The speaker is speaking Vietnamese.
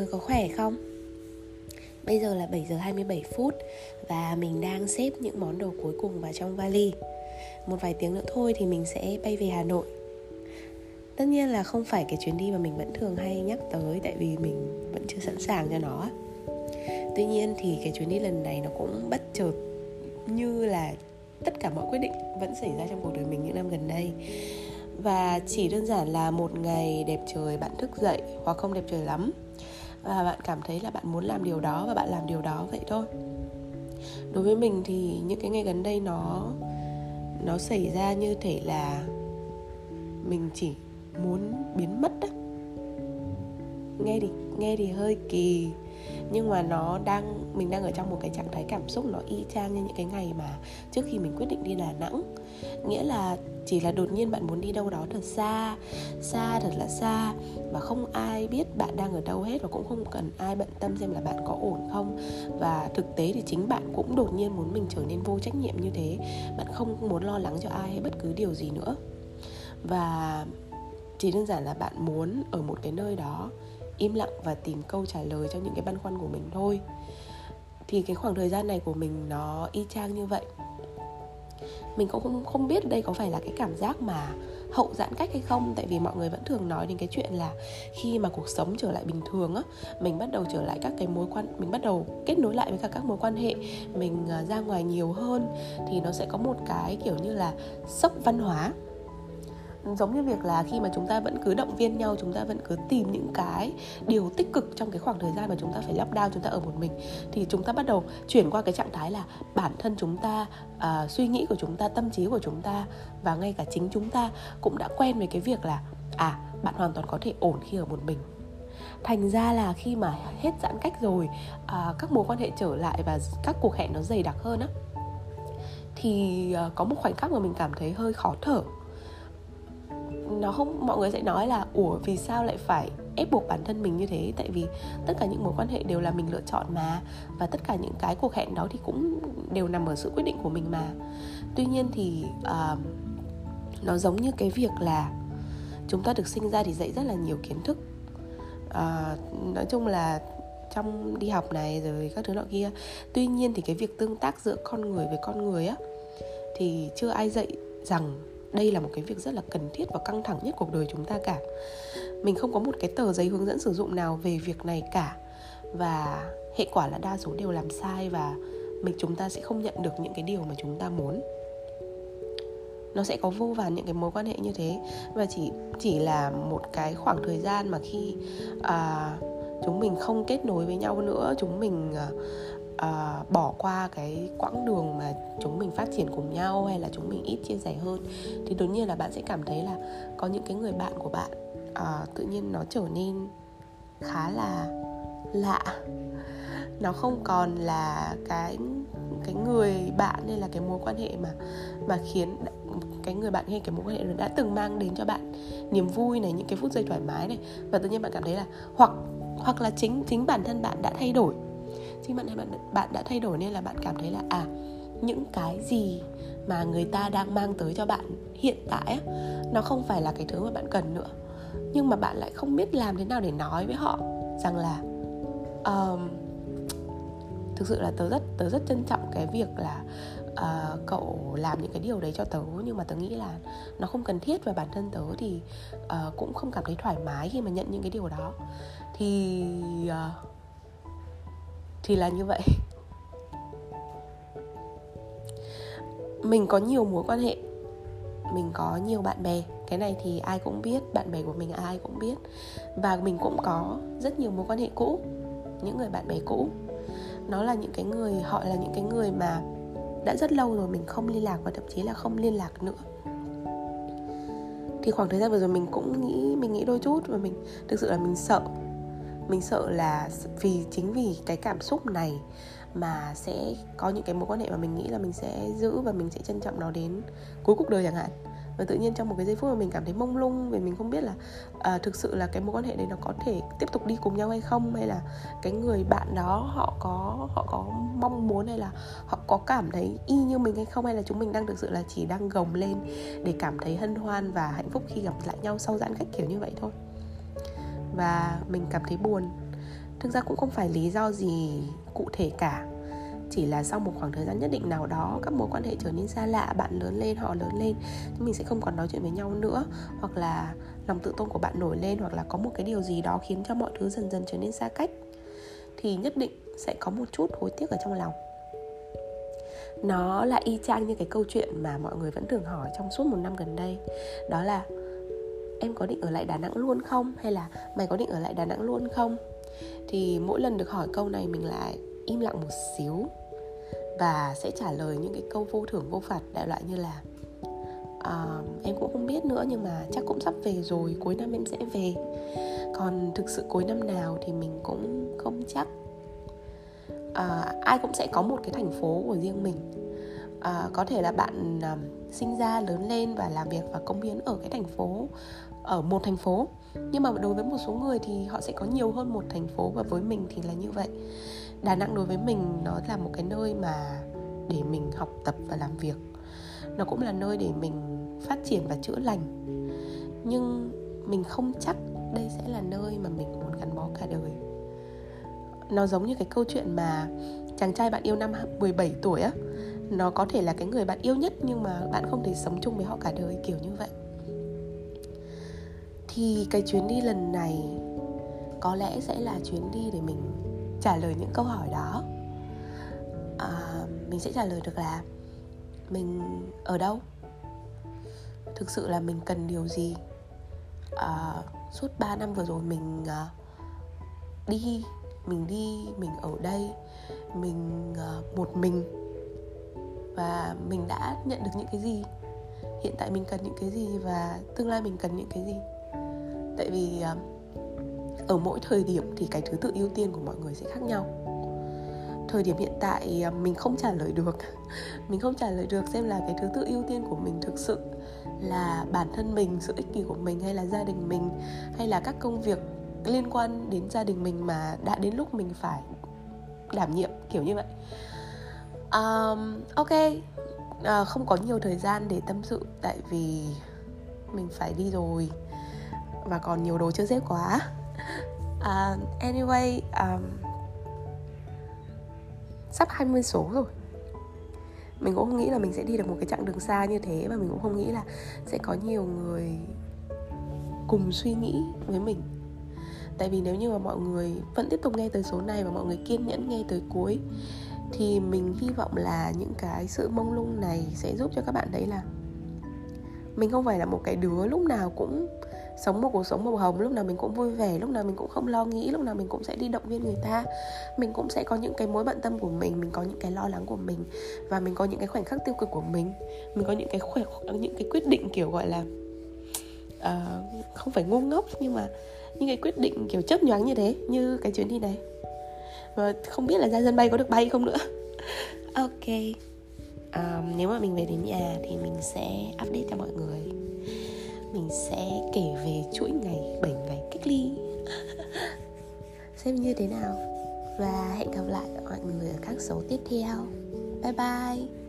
người có khỏe không? Bây giờ là 7 giờ 27 phút và mình đang xếp những món đồ cuối cùng vào trong vali. Một vài tiếng nữa thôi thì mình sẽ bay về Hà Nội. Tất nhiên là không phải cái chuyến đi mà mình vẫn thường hay nhắc tới, tại vì mình vẫn chưa sẵn sàng cho nó. Tuy nhiên thì cái chuyến đi lần này nó cũng bất chợt, như là tất cả mọi quyết định vẫn xảy ra trong cuộc đời mình những năm gần đây và chỉ đơn giản là một ngày đẹp trời bạn thức dậy, hoặc không đẹp trời lắm và bạn cảm thấy là bạn muốn làm điều đó và bạn làm điều đó vậy thôi. Đối với mình thì những cái ngày gần đây nó nó xảy ra như thể là mình chỉ muốn biến mất á. Nghe thì nghe thì hơi kỳ nhưng mà nó đang, mình đang ở trong một cái trạng thái cảm xúc nó y chang như những cái ngày mà trước khi mình quyết định đi Đà Nẵng. Nghĩa là chỉ là đột nhiên bạn muốn đi đâu đó thật xa xa thật là xa và không ai biết bạn đang ở đâu hết và cũng không cần ai bận tâm xem là bạn có ổn không. Và thực tế thì chính bạn cũng đột nhiên muốn mình trở nên vô trách nhiệm như thế. Bạn không muốn lo lắng cho ai hay bất cứ điều gì nữa. Và chỉ đơn giản là bạn muốn ở một cái nơi đó im lặng và tìm câu trả lời cho những cái băn khoăn của mình thôi. Thì cái khoảng thời gian này của mình nó y chang như vậy. Mình cũng không không biết đây có phải là cái cảm giác mà hậu giãn cách hay không, tại vì mọi người vẫn thường nói đến cái chuyện là khi mà cuộc sống trở lại bình thường á, mình bắt đầu trở lại các cái mối quan, mình bắt đầu kết nối lại với cả các mối quan hệ, mình à, ra ngoài nhiều hơn, thì nó sẽ có một cái kiểu như là sốc văn hóa giống như việc là khi mà chúng ta vẫn cứ động viên nhau chúng ta vẫn cứ tìm những cái điều tích cực trong cái khoảng thời gian mà chúng ta phải lockdown chúng ta ở một mình thì chúng ta bắt đầu chuyển qua cái trạng thái là bản thân chúng ta uh, suy nghĩ của chúng ta tâm trí của chúng ta và ngay cả chính chúng ta cũng đã quen với cái việc là à bạn hoàn toàn có thể ổn khi ở một mình. Thành ra là khi mà hết giãn cách rồi à, các mối quan hệ trở lại và các cuộc hẹn nó dày đặc hơn á thì à, có một khoảnh khắc mà mình cảm thấy hơi khó thở nó không mọi người sẽ nói là ủa vì sao lại phải ép buộc bản thân mình như thế? Tại vì tất cả những mối quan hệ đều là mình lựa chọn mà. Và tất cả những cái cuộc hẹn đó thì cũng đều nằm ở sự quyết định của mình mà. Tuy nhiên thì uh, nó giống như cái việc là chúng ta được sinh ra thì dạy rất là nhiều kiến thức. Uh, nói chung là trong đi học này rồi các thứ nọ kia. Tuy nhiên thì cái việc tương tác giữa con người với con người á thì chưa ai dạy rằng đây là một cái việc rất là cần thiết và căng thẳng nhất cuộc đời chúng ta cả. Mình không có một cái tờ giấy hướng dẫn sử dụng nào về việc này cả. Và hệ quả là đa số đều làm sai và mình chúng ta sẽ không nhận được những cái điều mà chúng ta muốn. Nó sẽ có vô vàn những cái mối quan hệ như thế. Và chỉ chỉ là một cái khoảng thời gian mà khi à, chúng mình không kết nối với nhau nữa chúng mình à, uh, bỏ qua cái quãng đường mà chúng mình phát triển cùng nhau hay là chúng mình ít chia sẻ hơn thì đột nhiên là bạn sẽ cảm thấy là có những cái người bạn của bạn uh, tự nhiên nó trở nên khá là lạ. Nó không còn là cái cái người bạn hay là cái mối quan hệ mà mà khiến cái người bạn hay cái mối quan hệ đã từng mang đến cho bạn niềm vui này những cái phút giây thoải mái này. Và tự nhiên bạn cảm thấy là hoặc hoặc là chính chính bản thân bạn đã thay đổi chính bạn bạn bạn đã thay đổi nên là bạn cảm thấy là à những cái gì mà người ta đang mang tới cho bạn hiện tại á nó không phải là cái thứ mà bạn cần nữa. Nhưng mà bạn lại không biết làm thế nào để nói với họ rằng là um, thực sự là tớ rất tớ rất trân trọng cái việc là uh, cậu làm những cái điều đấy cho tớ. Nhưng mà tớ nghĩ là nó không cần thiết và bản thân tớ thì uh, cũng không cảm thấy thoải mái khi mà nhận những cái điều đó. Thì uh, thì là như vậy. Mình có nhiều mối quan hệ, mình có nhiều bạn bè. Cái này thì ai cũng biết, bạn bè của mình ai cũng biết. Và mình cũng có rất nhiều mối quan hệ cũ, những người bạn bè cũ. Nó là những cái người, họ là những cái người mà đã rất lâu rồi mình không liên lạc và thậm chí là không liên lạc nữa. Thì khoảng thời gian vừa rồi mình cũng nghĩ, mình nghĩ đôi chút và mình thực sự là mình sợ mình sợ là vì chính vì cái cảm xúc này mà sẽ có những cái mối quan hệ mà mình nghĩ là mình sẽ giữ và mình sẽ trân trọng nó đến cuối cuộc đời chẳng hạn. Và tự nhiên trong một cái giây phút mà mình cảm thấy mông lung vì mình không biết là à, thực sự là cái mối quan hệ đấy nó có thể tiếp tục đi cùng nhau hay không hay là cái người bạn đó họ có họ có mong muốn hay là họ có cảm thấy y như mình hay không hay là chúng mình đang thực sự là chỉ đang gồng lên để cảm thấy hân hoan và hạnh phúc khi gặp lại nhau sau giãn cách kiểu như vậy thôi và mình cảm thấy buồn. Thực ra cũng không phải lý do gì cụ thể cả. Chỉ là sau một khoảng thời gian nhất định nào đó, các mối quan hệ trở nên xa lạ, bạn lớn lên, họ lớn lên, thì mình sẽ không còn nói chuyện với nhau nữa. Hoặc là lòng tự tôn của bạn nổi lên, hoặc là có một cái điều gì đó khiến cho mọi thứ dần dần trở nên xa cách, thì nhất định sẽ có một chút hối tiếc ở trong lòng. Nó là y chang như cái câu chuyện mà mọi người vẫn thường hỏi trong suốt một năm gần đây. Đó là em có định ở lại đà nẵng luôn không? Hay là mày có định ở lại đà nẵng luôn không? Thì mỗi lần được hỏi câu này mình lại im lặng một xíu và sẽ trả lời những cái câu vô thưởng vô phạt đại loại như là à, em cũng không biết nữa nhưng mà chắc cũng sắp về rồi cuối năm em sẽ về. Còn thực sự cuối năm nào thì mình cũng không chắc. À, ai cũng sẽ có một cái thành phố của riêng mình. À, có thể là bạn sinh ra, lớn lên và làm việc và công hiến ở cái thành phố, ở một thành phố. Nhưng mà đối với một số người thì họ sẽ có nhiều hơn một thành phố và với mình thì là như vậy. Đà nẵng đối với mình nó là một cái nơi mà để mình học tập và làm việc. Nó cũng là nơi để mình phát triển và chữa lành. Nhưng mình không chắc đây sẽ là nơi mà mình muốn gắn bó cả đời. Nó giống như cái câu chuyện mà chàng trai bạn yêu năm 17 tuổi á nó có thể là cái người bạn yêu nhất nhưng mà bạn không thể sống chung với họ cả đời kiểu như vậy. Thì cái chuyến đi lần này có lẽ sẽ là chuyến đi để mình trả lời những câu hỏi đó. À, mình sẽ trả lời được là mình ở đâu? Thực sự là mình cần điều gì? À, suốt 3 năm vừa rồi mình à, đi mình đi mình ở đây mình à, một mình và mình đã nhận được những cái gì? Hiện tại mình cần những cái gì và tương lai mình cần những cái gì? Tại vì ờ, ở mỗi thời điểm thì cái thứ tự ưu tiên của mọi người sẽ khác nhau. Thời điểm hiện tại ờ, mình không trả lời được. Mình không trả lời được xem là cái thứ tự ưu tiên của mình thực sự là bản thân mình, sự ích kỷ của mình hay là gia đình mình, hay là các công việc liên quan đến gia đình mình mà đã đến lúc mình phải đảm nhiệm, kiểu như vậy um, ok. Uh, không có nhiều thời gian để tâm sự tại vì mình phải đi rồi. Và còn nhiều đồ chưa xếp quá. Uh, anyway um, sắp 20 số rồi. Mình cũng không nghĩ là mình sẽ đi được một cái chặng đường xa như thế và mình cũng không nghĩ là sẽ có nhiều người cùng suy nghĩ với mình. Tại vì nếu như mà mọi người vẫn tiếp tục nghe tới số này và mọi người kiên nhẫn nghe tới cuối thì mình hy vọng là những cái sự mông lung này sẽ giúp cho các bạn thấy là mình không phải là một cái đứa lúc nào cũng sống một cuộc sống màu hồng lúc nào mình cũng vui vẻ lúc nào mình cũng không lo nghĩ lúc nào mình cũng sẽ đi động viên người ta. Mình cũng sẽ có những cái mối bận tâm của mình mình có những cái lo lắng của mình và mình có những cái khoảnh khắc tiêu cực của mình. Mình có những cái khoảnh những cái quyết định kiểu gọi là uh, không phải ngu ngốc nhưng mà những cái quyết định kiểu chớp nhoáng như thế như cái chuyến đi này và không biết là ra sân bay có được bay không nữa. Ok. Um, nếu mà mình về đến nhà thì mình sẽ update cho mọi người. Mình sẽ kể về chuỗi ngày 7 ngày cách ly. Xem như thế nào. Và hẹn gặp lại mọi người ở các số tiếp theo. Bye bye.